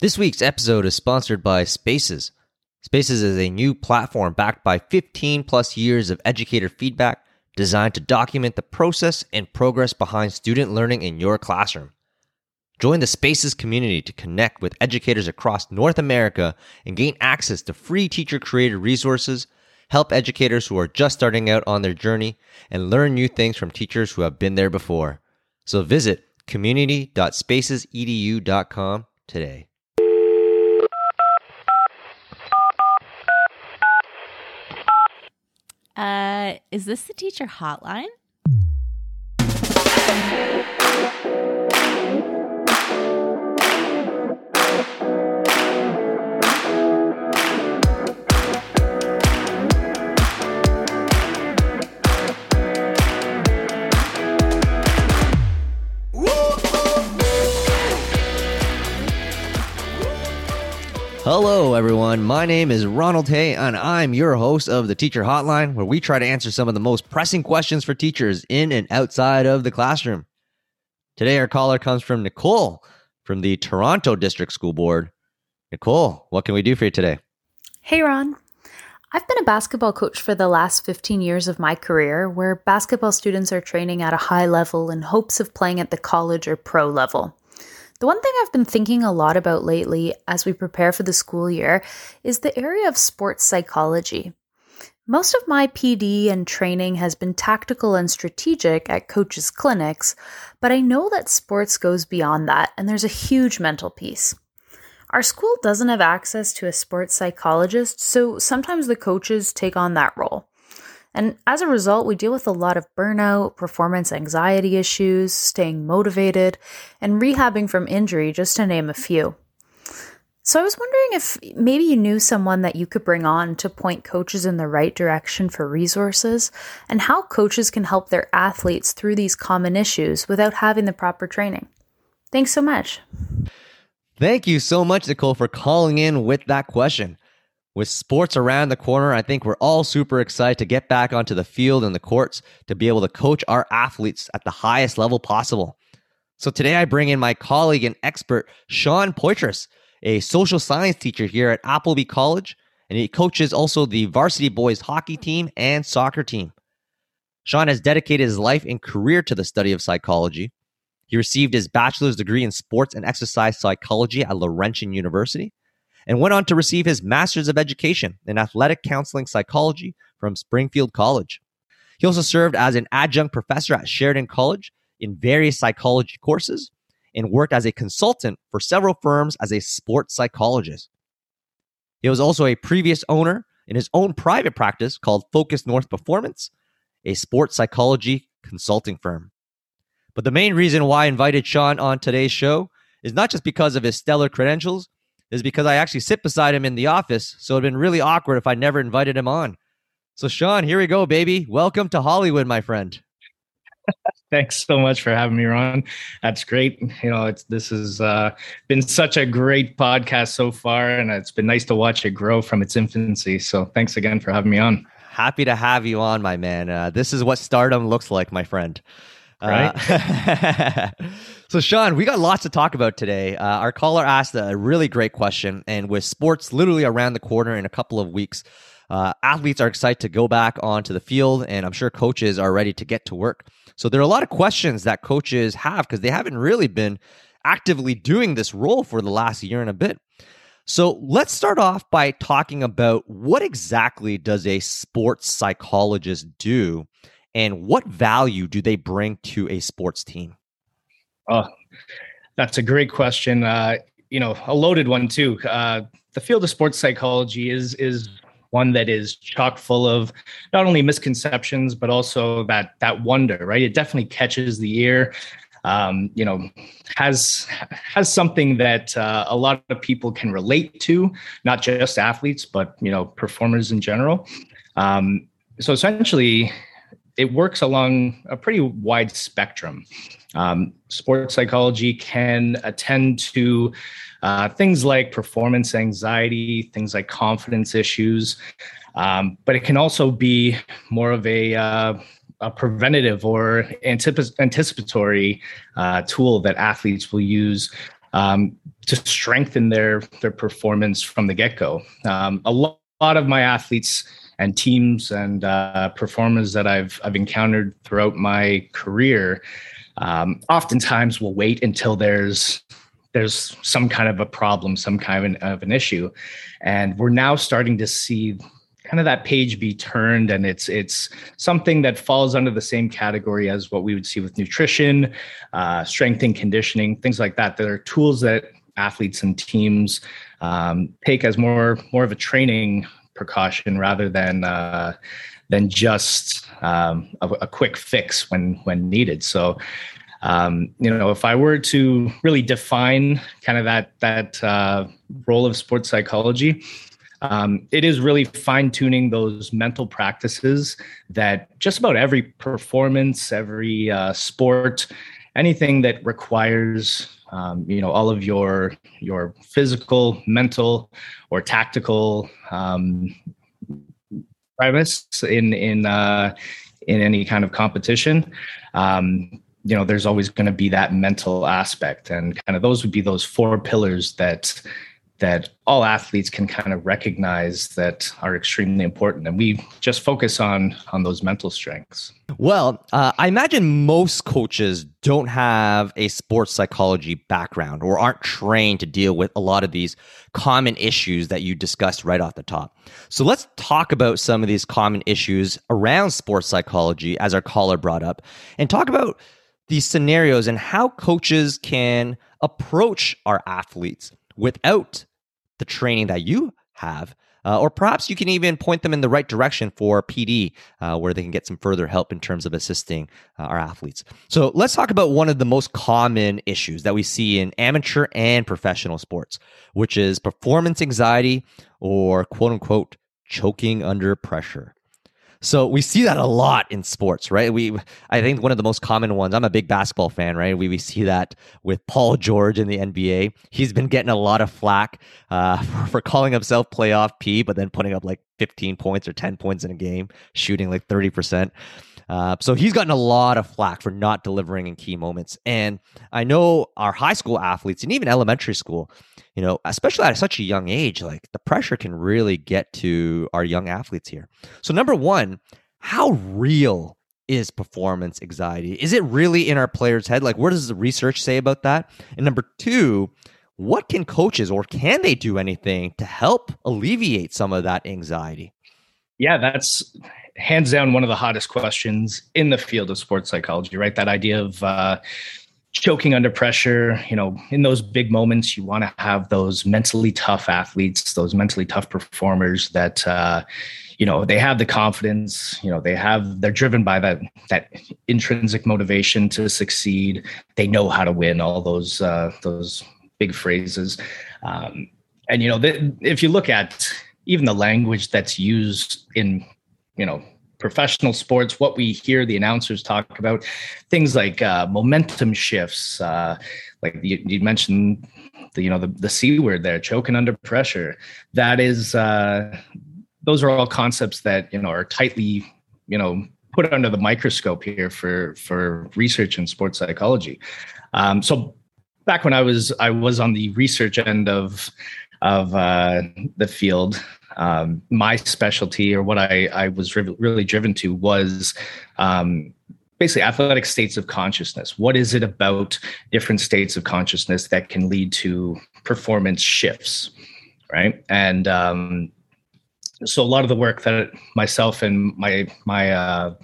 This week's episode is sponsored by Spaces. Spaces is a new platform backed by 15 plus years of educator feedback designed to document the process and progress behind student learning in your classroom. Join the Spaces community to connect with educators across North America and gain access to free teacher created resources, help educators who are just starting out on their journey, and learn new things from teachers who have been there before. So visit community.spacesedu.com today. Uh, is this the teacher hotline? Hello, everyone. My name is Ronald Hay, and I'm your host of the Teacher Hotline, where we try to answer some of the most pressing questions for teachers in and outside of the classroom. Today, our caller comes from Nicole from the Toronto District School Board. Nicole, what can we do for you today? Hey, Ron. I've been a basketball coach for the last 15 years of my career, where basketball students are training at a high level in hopes of playing at the college or pro level. The one thing I've been thinking a lot about lately as we prepare for the school year is the area of sports psychology. Most of my PD and training has been tactical and strategic at coaches' clinics, but I know that sports goes beyond that, and there's a huge mental piece. Our school doesn't have access to a sports psychologist, so sometimes the coaches take on that role. And as a result, we deal with a lot of burnout, performance anxiety issues, staying motivated, and rehabbing from injury, just to name a few. So I was wondering if maybe you knew someone that you could bring on to point coaches in the right direction for resources, and how coaches can help their athletes through these common issues without having the proper training. Thanks so much. Thank you so much, Nicole, for calling in with that question. With sports around the corner, I think we're all super excited to get back onto the field and the courts to be able to coach our athletes at the highest level possible. So today I bring in my colleague and expert, Sean Poitras, a social science teacher here at Appleby College, and he coaches also the varsity boys hockey team and soccer team. Sean has dedicated his life and career to the study of psychology. He received his bachelor's degree in sports and exercise psychology at Laurentian University and went on to receive his Master's of Education in Athletic Counseling Psychology from Springfield College. He also served as an adjunct professor at Sheridan College in various psychology courses and worked as a consultant for several firms as a sports psychologist. He was also a previous owner in his own private practice called Focus North Performance, a sports psychology consulting firm. But the main reason why I invited Sean on today's show is not just because of his stellar credentials, is because I actually sit beside him in the office. So it'd been really awkward if I never invited him on. So, Sean, here we go, baby. Welcome to Hollywood, my friend. Thanks so much for having me, Ron. That's great. You know, it's this has uh, been such a great podcast so far, and it's been nice to watch it grow from its infancy. So, thanks again for having me on. Happy to have you on, my man. Uh, this is what stardom looks like, my friend. Right. Uh, so, Sean, we got lots to talk about today. Uh, our caller asked a really great question, and with sports literally around the corner in a couple of weeks, uh, athletes are excited to go back onto the field, and I'm sure coaches are ready to get to work. So, there are a lot of questions that coaches have because they haven't really been actively doing this role for the last year and a bit. So let's start off by talking about what exactly does a sports psychologist do and what value do they bring to a sports team? Oh, that's a great question. Uh, you know, a loaded one too. Uh, the field of sports psychology is is one that is chock full of not only misconceptions but also that that wonder. Right, it definitely catches the ear. Um, you know, has has something that uh, a lot of people can relate to, not just athletes, but you know, performers in general. Um, so essentially, it works along a pretty wide spectrum. Um, sports psychology can attend to uh, things like performance anxiety, things like confidence issues, um, but it can also be more of a, uh, a preventative or anticip- anticipatory uh, tool that athletes will use um, to strengthen their their performance from the get go. Um, a lot of my athletes and teams and uh, performers that I've I've encountered throughout my career, um, oftentimes will wait until there's there's some kind of a problem, some kind of an, of an issue, and we're now starting to see kind of that page be turned and it's it's something that falls under the same category as what we would see with nutrition uh, strength and conditioning things like that. There are tools that athletes and teams um, take as more more of a training precaution rather than uh, than just um, a, a, quick fix when when needed. So um, you know if i were to really define kind of that that uh, role of sports psychology um, it is really fine tuning those mental practices that just about every performance, every uh, sport, anything that requires um, you know all of your your physical, mental, or tactical um, premise in in uh, in any kind of competition. Um, you know, there's always going to be that mental aspect, and kind of those would be those four pillars that that all athletes can kind of recognize that are extremely important. And we just focus on on those mental strengths. Well uh, i imagine most coaches don't have a sports psychology background or aren't trained to deal with a lot of these common issues that you discussed right off the top. So let's talk about some of these common issues around sports psychology as our caller brought up and talk about these scenarios and how coaches can approach our athletes without the training that you have. Uh, or perhaps you can even point them in the right direction for PD, uh, where they can get some further help in terms of assisting uh, our athletes. So let's talk about one of the most common issues that we see in amateur and professional sports, which is performance anxiety or quote unquote choking under pressure. So we see that a lot in sports, right? We, I think one of the most common ones. I'm a big basketball fan, right? We we see that with Paul George in the NBA. He's been getting a lot of flack uh, for, for calling himself playoff P, but then putting up like 15 points or 10 points in a game, shooting like 30 percent. Uh, so he's gotten a lot of flack for not delivering in key moments. And I know our high school athletes and even elementary school, you know, especially at such a young age, like the pressure can really get to our young athletes here. So, number one, how real is performance anxiety? Is it really in our players' head? Like, what does the research say about that? And number two, what can coaches or can they do anything to help alleviate some of that anxiety? Yeah, that's hands down one of the hottest questions in the field of sports psychology, right? That idea of uh, choking under pressure, you know, in those big moments, you want to have those mentally tough athletes, those mentally tough performers that, uh, you know, they have the confidence, you know, they have, they're driven by that, that intrinsic motivation to succeed. They know how to win all those, uh, those big phrases. Um, and, you know, the, if you look at even the language that's used in you know professional sports what we hear the announcers talk about things like uh, momentum shifts uh, like you, you, mentioned the you know the, the c word there choking under pressure. That is uh, those are all concepts that you know are tightly you know put under the microscope here for for research in sports psychology. Um, so back when i was i was on the research end of of uh, the field um, my specialty or what I, I was really driven to was um, basically athletic states of consciousness. What is it about different states of consciousness that can lead to performance shifts, right? And um, so a lot of the work that myself and my my uh,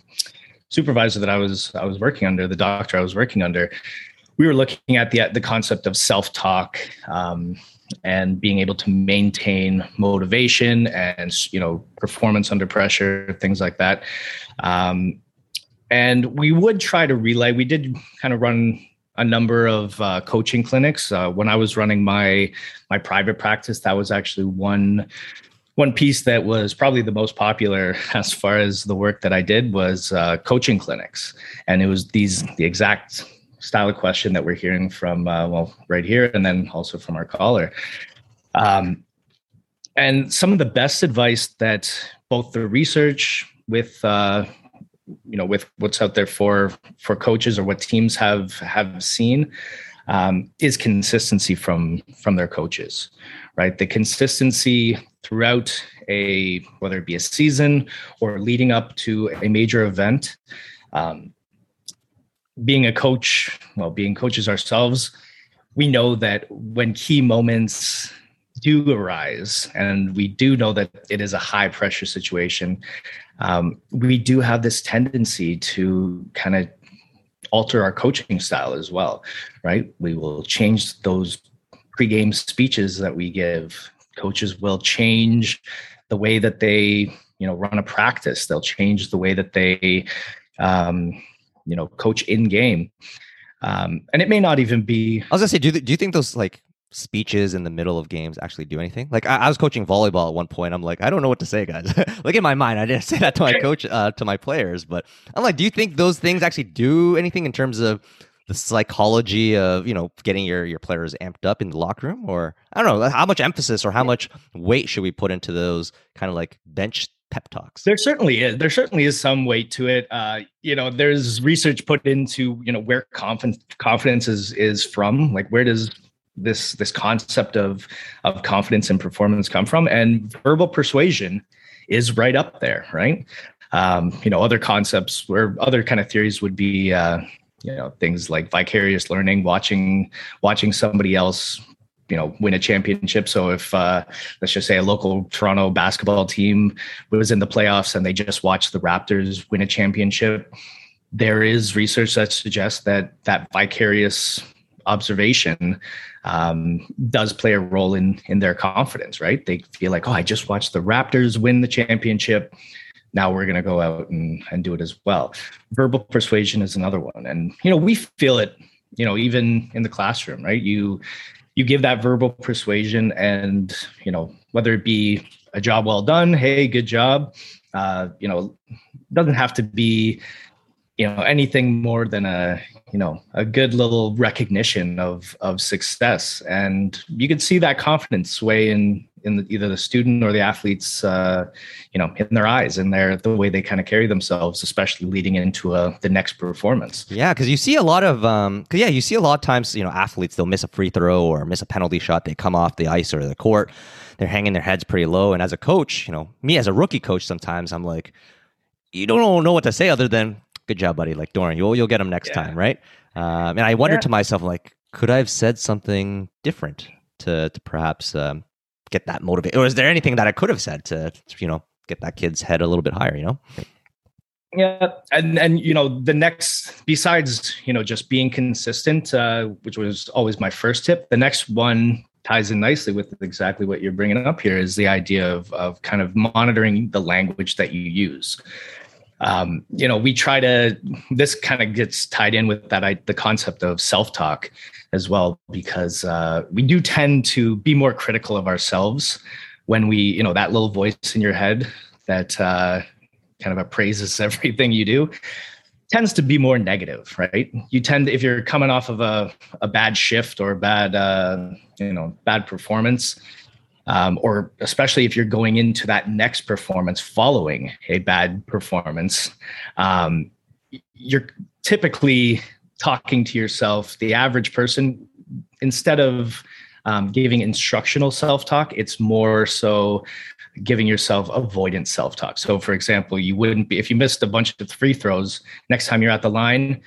supervisor that I was I was working under, the doctor I was working under, we were looking at the the concept of self talk. Um, and being able to maintain motivation and you know performance under pressure things like that um, and we would try to relay we did kind of run a number of uh, coaching clinics uh, when i was running my my private practice that was actually one one piece that was probably the most popular as far as the work that i did was uh, coaching clinics and it was these the exact style of question that we're hearing from uh, well right here and then also from our caller um, and some of the best advice that both the research with uh, you know with what's out there for for coaches or what teams have have seen um, is consistency from from their coaches, right? The consistency throughout a whether it be a season or leading up to a major event. Um, being a coach, well, being coaches ourselves, we know that when key moments do arise, and we do know that it is a high pressure situation, um, we do have this tendency to kind of alter our coaching style as well, right? We will change those pregame speeches that we give. Coaches will change the way that they, you know, run a practice. They'll change the way that they, um, you know, coach in game. Um, and it may not even be. I was gonna say, do do you think those like speeches in the middle of games actually do anything? Like I, I was coaching volleyball at one point. I'm like, I don't know what to say, guys. like in my mind, I didn't say that to my coach, uh, to my players, but I'm like, do you think those things actually do anything in terms of the psychology of you know getting your your players amped up in the locker room, or I don't know how much emphasis or how much weight should we put into those kind of like bench pep talks? There certainly is. There certainly is some weight to it. Uh, you know, there's research put into you know where confidence confidence is is from. Like, where does this this concept of of confidence and performance come from? And verbal persuasion is right up there, right? Um, you know, other concepts where other kind of theories would be. Uh, you know things like vicarious learning watching watching somebody else you know win a championship. So if uh, let's just say a local toronto basketball team was in the playoffs and they just watched the raptors win a championship there is research that suggests that that vicarious observation um, does play a role in in their confidence right? They feel like oh i just watched the raptors win the championship. Now we're going to go out and, and do it as well. Verbal persuasion is another one. And you know we feel it you know even in the classroom right? You you give that verbal persuasion and you know whether it be a job well done hey good job uh, you know doesn't have to be you know anything more than a you know a good little recognition of of success. And you can see that confidence sway in in the, either the student or the athletes uh, you know in their eyes and their the way they kind of carry themselves especially leading into a, uh, the next performance. Yeah because you see a lot of um cause yeah you see a lot of times you know athletes they'll miss a free throw or miss a penalty shot. They come off the ice or the court. They're hanging their heads pretty low. And as a coach you know me as a rookie coach sometimes i'm like you don't know what to say other than good job, buddy. Like Doran, you'll you'll get them next yeah. time, right? Um, and I wondered yeah. to myself, like, could I have said something different to to perhaps um, get that motivated, or is there anything that I could have said to you know get that kid's head a little bit higher? You know. Yeah, and and you know the next besides you know just being consistent, uh, which was always my first tip. The next one ties in nicely with exactly what you're bringing up here is the idea of of kind of monitoring the language that you use um, you know, we try to. This kind of gets tied in with that I, the concept of self-talk as well, because uh, we do tend to be more critical of ourselves when we, you know, that little voice in your head that uh, kind of appraises everything you do tends to be more negative, right? You tend, if you're coming off of a, a bad shift or a bad, uh, you know, bad performance, um, or especially if you're going into that next performance following a bad performance, um, you're typically talking to yourself. The average person, instead of um, giving instructional self talk, it's more so giving yourself avoidance self talk. So, for example, you wouldn't be, if you missed a bunch of free throws, next time you're at the line,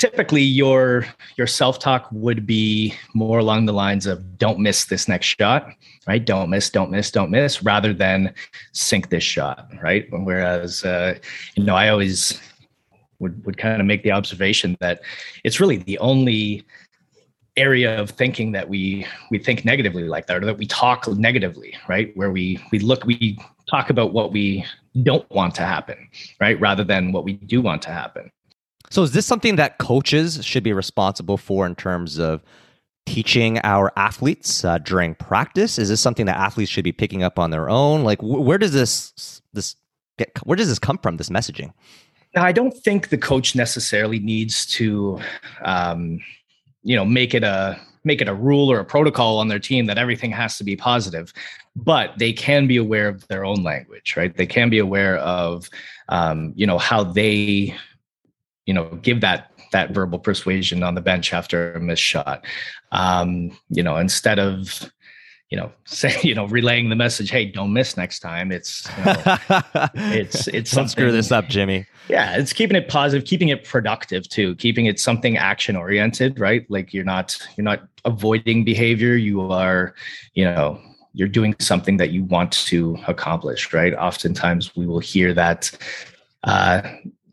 typically your your self-talk would be more along the lines of don't miss this next shot right? Don't miss don't miss don't miss rather than sink this shot right? Whereas uh, you know i always would would kind of make the observation that it's really the only area of thinking that we we think negatively like that or that we talk negatively right? Where we we look we talk about what we don't want to happen right? Rather than what we do want to happen so is this something that coaches should be responsible for in terms of teaching our athletes uh, during practice? Is this something that athletes should be picking up on their own? Like, wh- where does this this get? Where does this come from? This messaging? Now, I don't think the coach necessarily needs to, um, you know, make it a make it a rule or a protocol on their team that everything has to be positive, but they can be aware of their own language, right? They can be aware of, um, you know, how they you know give that that verbal persuasion on the bench after a missed shot. Um, you know, instead of you know, say, you know, relaying the message, hey, don't miss next time. It's, you know, it's, it's Don't screw this up, Jimmy. Yeah, it's keeping it positive, keeping it productive too, keeping it something action oriented, right? Like you're not, you're not avoiding behavior. You are, you know, you're doing something that you want to accomplish, right? Oftentimes we will hear that, uh,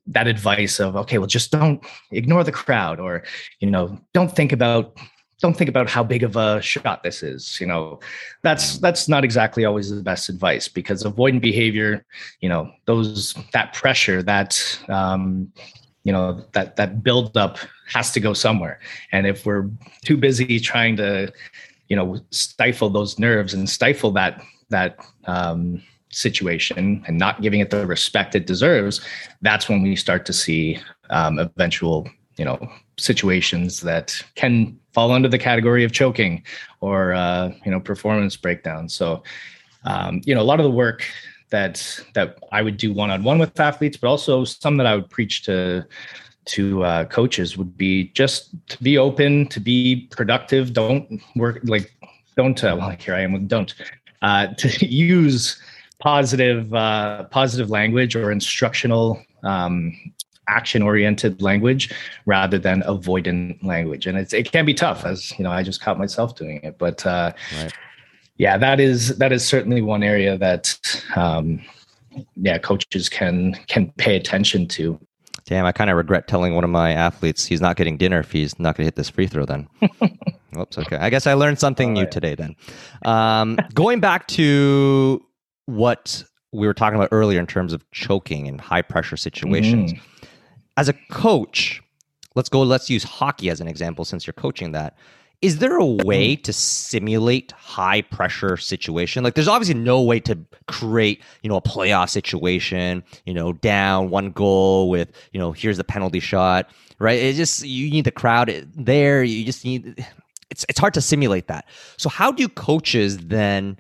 that advice of okay well just don't ignore the crowd or you know don't think about don't think about how big of a shot this is you know. That's that's not exactly always the best advice because avoidant behavior you know those that pressure that um you know that that build up has to go somewhere. And if we're too busy trying to you know stifle those nerves and stifle that that um situation and not giving it the respect it deserves that's when we start to see um, eventual you know situations that can fall under the category of choking or uh, you know performance breakdown. So um, you know a lot of the work that that I would do one on one with athletes, but also some that I would preach to to uh, coaches would be just to be open, to be productive. Don't work like don't uh, well, here I am with don't uh, to use positive uh, positive language or instructional um, action oriented language rather than avoidant language. And it's, it can be tough as you know i just caught myself doing it. But uh, right. yeah that is that is certainly one area that um, yeah coaches can can pay attention to. Damn i kind of regret telling one of my athletes he's not getting dinner if he's not going to hit this free throw then. Oops okay. I guess i learned something new today then. Um, going back to what we were talking about earlier in terms of choking and high pressure situations mm as a coach, let's go, let's use hockey as an example since you're coaching that. Is there a way to simulate high pressure situation? Like there's obviously no way to create, you know, a playoff situation, you know, down one goal with, you know, here's the penalty shot, right? It just you need the crowd there. You just need it's it's hard to simulate that. So how do coaches then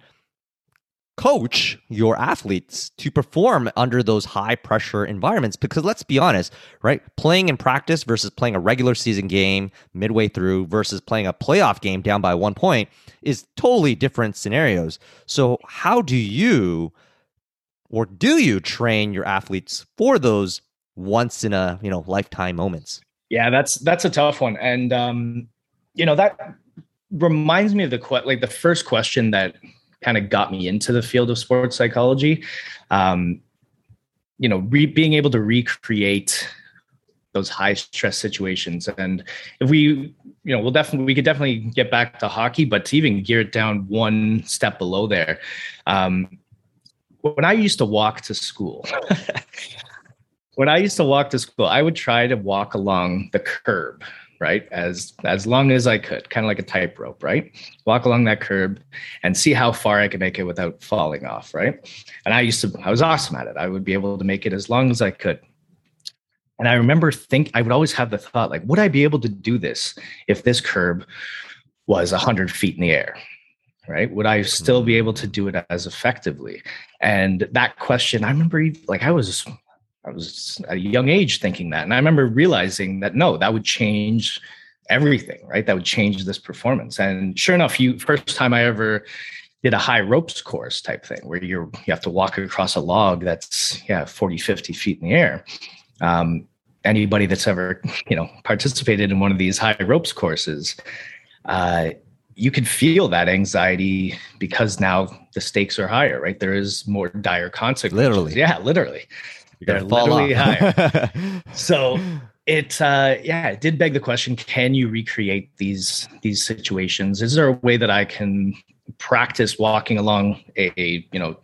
coach your athletes to perform under those high pressure environments. Because let's be honest right? Playing in practice versus playing a regular season game midway through versus playing a playoff game down by one point is totally different scenarios. So how do you or do you train your athletes for those once in a you know lifetime moments? Yeah that's that's a tough one. And um you know that reminds me of the like the first question that kind of got me into the field of sports psychology. Um, you know, re- being able to recreate those high stress situations, and if we, you know, we'll definitely we could definitely get back to hockey, but to even gear it down one step below there. Um, when I used to walk to school. when I used to walk to school, I would try to walk along the curb right? As as long as i could kind of like a tightrope right? Walk along that curb and see how far i could make it without falling off right? And i used to i was awesome at it. I would be able to make it as long as i could. And i remember think i would always have the thought like would i be able to do this if this curb was 100 feet in the air right? Would i still be hmm. able to do it as effectively? And that question i remember like i was I was at a young age thinking that. And I remember realizing that no, that would change everything, right? That would change this performance. And sure enough, you first time I ever did a high ropes course type thing where you're you have to walk across a log that's yeah 40 50 feet in the air um, anybody that's ever you know participated in one of these high ropes courses uh, you can feel that anxiety because now the stakes are higher right there is more dire consequences literally yeah literally they're literally higher. so it uh yeah it did beg the question can you recreate these these situations? Is there a way that i can practice walking along a, a you know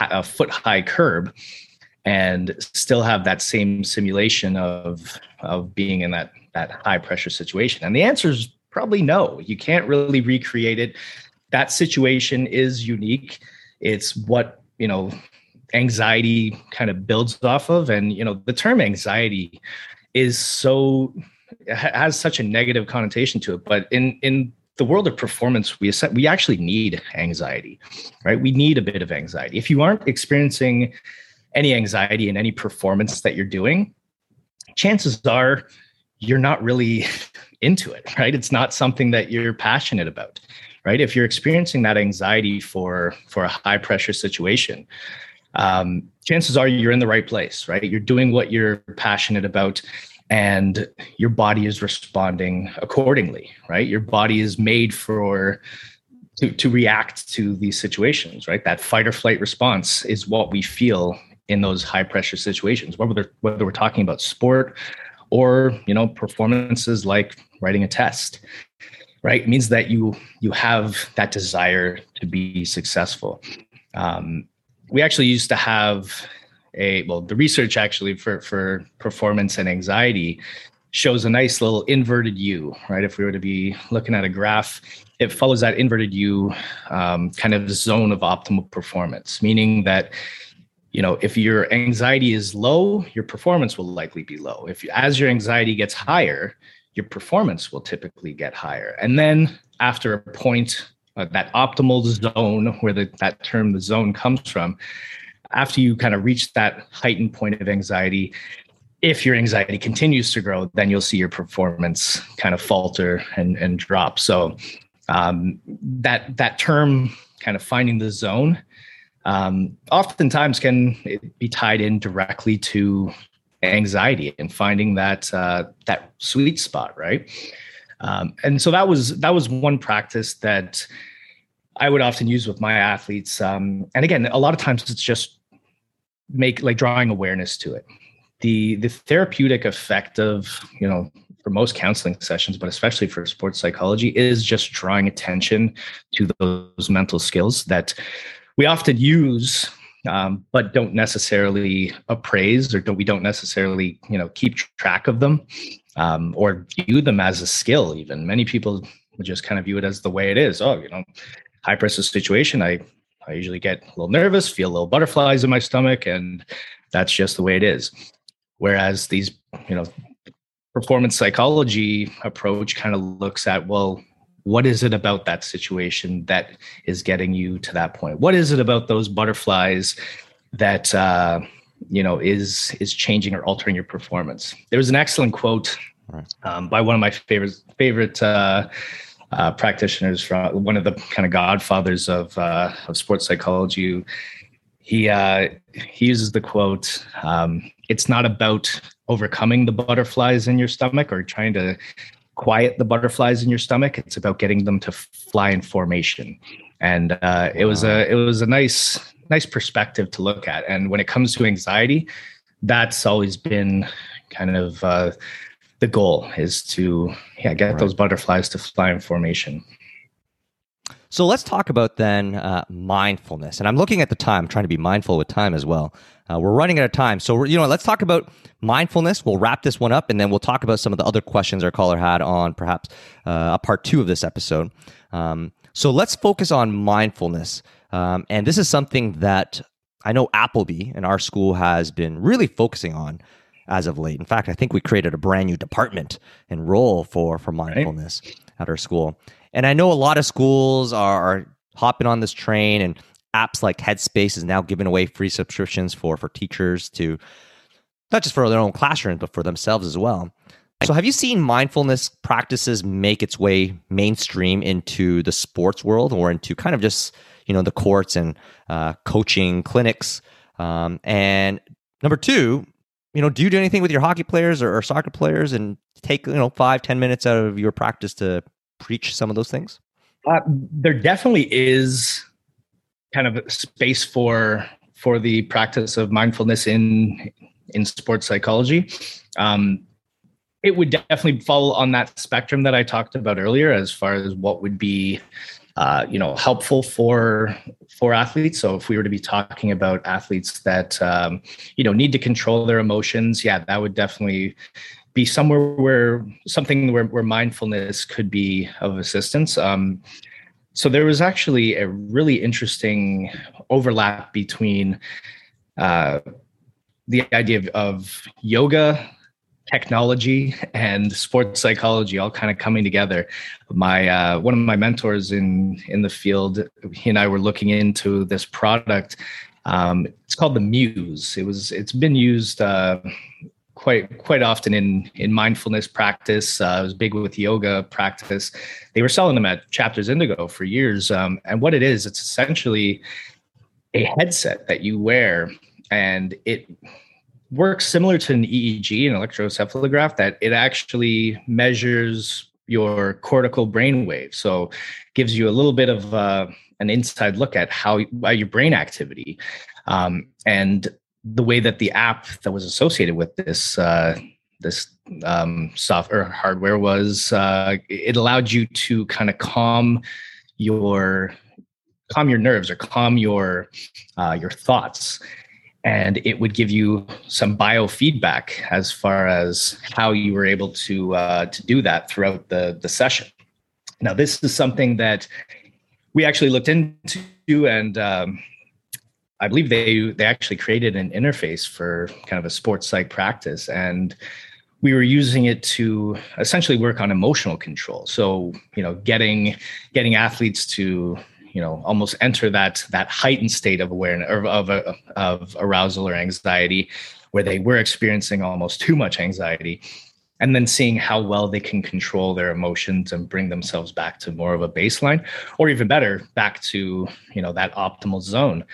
a foot high curb and still have that same simulation of of being in that that high pressure situation? And the answer is probably no. You can't really recreate it. That situation is unique. It's what you know anxiety kind of builds off of and you know the term anxiety is so has such a negative connotation to it but in in the world of performance we we actually need anxiety right we need a bit of anxiety if you aren't experiencing any anxiety in any performance that you're doing chances are you're not really into it, right? It's not something that you're passionate about, right? If you're experiencing that anxiety for for a high pressure situation, um, chances are you're in the right place, right? You're doing what you're passionate about, and your body is responding accordingly, right? Your body is made for to, to react to these situations, right? That fight or flight response is what we feel in those high pressure situations, whether whether we're talking about sport or you know performances like writing a test right it means that you you have that desire to be successful um, we actually used to have a well the research actually for for performance and anxiety shows a nice little inverted u right? If we were to be looking at a graph it follows that inverted u um, kind of zone of optimal performance meaning that you know if your anxiety is low your performance will likely be low. If as your anxiety gets higher your performance will typically get higher. And then after a point uh, that optimal zone where the, that term the zone comes from after you kind of reach that heightened point of anxiety if your anxiety continues to grow then you'll see your performance kind of falter and, and drop so um, that that term kind of finding the zone um, oftentimes can be tied in directly to anxiety and finding that uh, that sweet spot, right? Um, and so that was that was one practice that I would often use with my athletes. Um, and again, a lot of times it's just make like drawing awareness to it. The the therapeutic effect of you know for most counseling sessions, but especially for sports psychology, is just drawing attention to those mental skills that we often use um, but don't necessarily appraise or don't we don't necessarily you know keep track of them um, or view them as a skill even. Many people would just kind of view it as the way it is. Oh you know high pressure situation. I i usually get a little nervous feel little butterflies in my stomach and that's just the way it is. Whereas these you know performance psychology approach kind of looks at well what is it about that situation that is getting you to that point? What is it about those butterflies that uh, you know is is changing or altering your performance there was an excellent quote um, by one of my favorite favorite uh, uh, practitioners from one of the kind of godfathers of uh, of sports psychology he uh, he uses the quote um, it's not about overcoming the butterflies in your stomach or trying to quiet the butterflies in your stomach. It's about getting them to fly in formation. And uh, it was a it was a nice nice perspective to look at. And when it comes to anxiety, that's always been kind of uh, the goal is to yeah get right. those butterflies to fly in formation. So let's talk about then uh, mindfulness. And I'm looking at the time, trying to be mindful with time as well. Uh, we're running out of time. So, you know, let's talk about mindfulness. We'll wrap this one up and then we'll talk about some of the other questions our caller had on perhaps uh, a part two of this episode. Um, so let's focus on mindfulness. Um, and this is something that I know Appleby in our school has been really focusing on as of late. In fact, I think we created a brand new department and role for, for mindfulness right. at our school. And I know a lot of schools are, are hopping on this train and apps like Headspace is now giving away free subscriptions for for teachers to not just for their own classrooms but for themselves as well. So have you seen mindfulness practices make its way mainstream into the sports world or into kind of just you know the courts and uh, coaching clinics? Um, and number two, you know, do you do anything with your hockey players or, or soccer players and take you know five ten minutes out of your practice to preach some of those things? Uh, there definitely is kind of space for for the practice of mindfulness in in sports psychology. Um, it would definitely fall on that spectrum that I talked about earlier, as far as what would be, uh, you know, helpful for for athletes. So if we were to be talking about athletes that um, you know need to control their emotions, yeah, that would definitely be somewhere where something where, where mindfulness could be of assistance. Um, so there was actually a really interesting overlap between uh, the idea of, of, yoga, technology, and sports psychology all kind of coming together. My uh, one of my mentors in in the field, he and I were looking into this product. Um, it's called the Muse. It was it's been used. Uh, quite quite often in in mindfulness practice. Uh, I was big with yoga practice. They were selling them at Chapters Indigo for years. Um, and what it is, it's essentially a headset that you wear, and it works similar to an EEG, an electroencephalograph, that it actually measures your cortical brain wave. So gives you a little bit of uh, an inside look at how uh, your brain activity. Um, and the way that the app that was associated with this uh, this um, software hardware was uh, it allowed you to kind of calm your calm your nerves or calm your uh, your thoughts and it would give you some biofeedback as far as how you were able to uh, to do that throughout the the session. Now, this is something that we actually looked into, and um, I believe they they actually created an interface for kind of a sports psych practice, and we were using it to essentially work on emotional control. So, you know, getting getting athletes to you know almost enter that that heightened state of awareness of, of, of arousal or anxiety where they were experiencing almost too much anxiety and then seeing how well they can control their emotions and bring themselves back to more of a baseline or even better back to you know that optimal zone.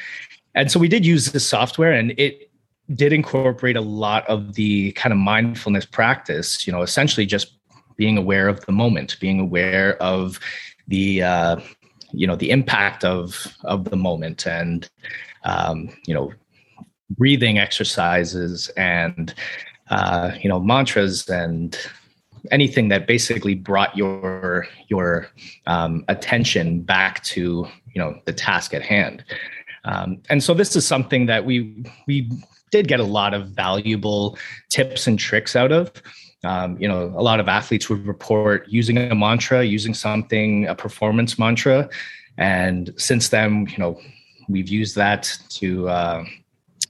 And so we did use this software and it did incorporate a lot of the kind of mindfulness practice you know essentially just being aware of the moment being aware of the uh, you know the impact of of the moment and um, you know breathing exercises and uh, you know mantras and anything that basically brought your your um, attention back to you know the task at hand. Um, and so this is something that we we did get a lot of valuable tips and tricks out of um, you know, a lot of athletes would report using a mantra, using something, a performance mantra. And since then, you know, we've used that to, uh,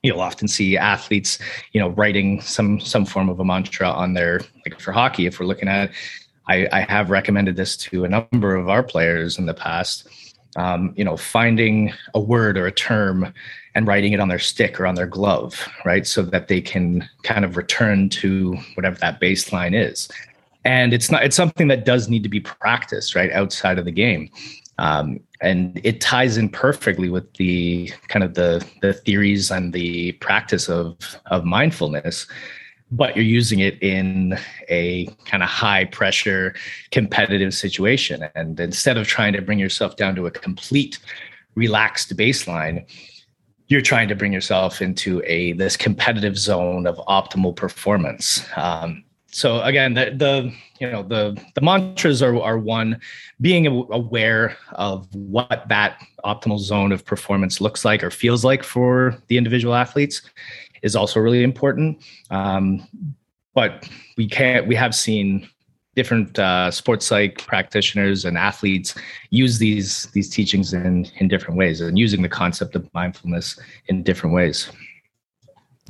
you'll often see athletes, you know, writing some some form of a mantra on their like for hockey. If we're looking at, I, I have recommended this to a number of our players in the past. Um, you know, finding a word or a term and writing it on their stick or on their glove, right? So that they can kind of return to whatever that baseline is. And it's not, it's something that does need to be practiced, right? Outside of the game. Um, and it ties in perfectly with the kind of the, the theories and the practice of, of mindfulness but you're using it in a kind of high pressure competitive situation and instead of trying to bring yourself down to a complete relaxed baseline you're trying to bring yourself into a this competitive zone of optimal performance. Um, so again, the, the you know the the mantras are are one being aware of what that optimal zone of performance looks like or feels like for the individual athletes is also really important. Um, but we can't we have seen different uh, sports psych practitioners and athletes use these these teachings in in different ways and using the concept of mindfulness in different ways.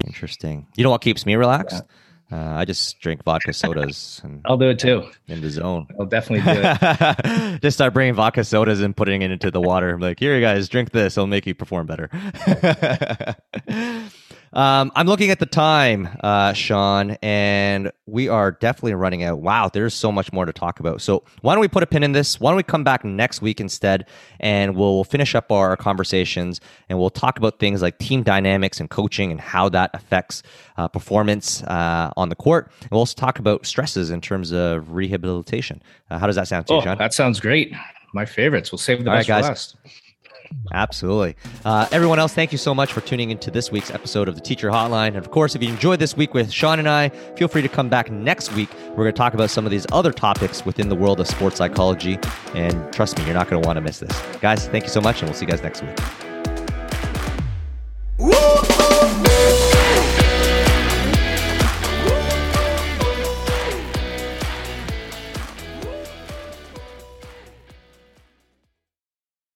Interesting. You know what keeps me relaxed? Yeah. uh, i just drink vodka sodas and i'll do it too. In the zone. I'll definitely do it. Just start bringing vodka sodas and putting it into the water. I'm like here you guys drink this. It'll make you perform better um, I'm looking at the time, uh, Sean, and we are definitely running out. Wow, there's so much more to talk about. So why don't we put a pin in this? Why don't we come back next week instead, and we'll finish up our conversations, and we'll talk about things like team dynamics and coaching and how that affects uh, performance uh, on the court. And we'll also talk about stresses in terms of rehabilitation. Uh, how does that sound to oh, you, Sean? That sounds great. My favorites. We'll save the All best right, guys. for last. Absolutely. Uh, everyone else, thank you so much for tuning into this week's episode of the Teacher Hotline. And of course, if you enjoyed this week with Sean and I, feel free to come back next week. We're going to talk about some of these other topics within the world of sports psychology. And trust me, you're not going to want to miss this. Guys, thank you so much, and we'll see you guys next week. Woo!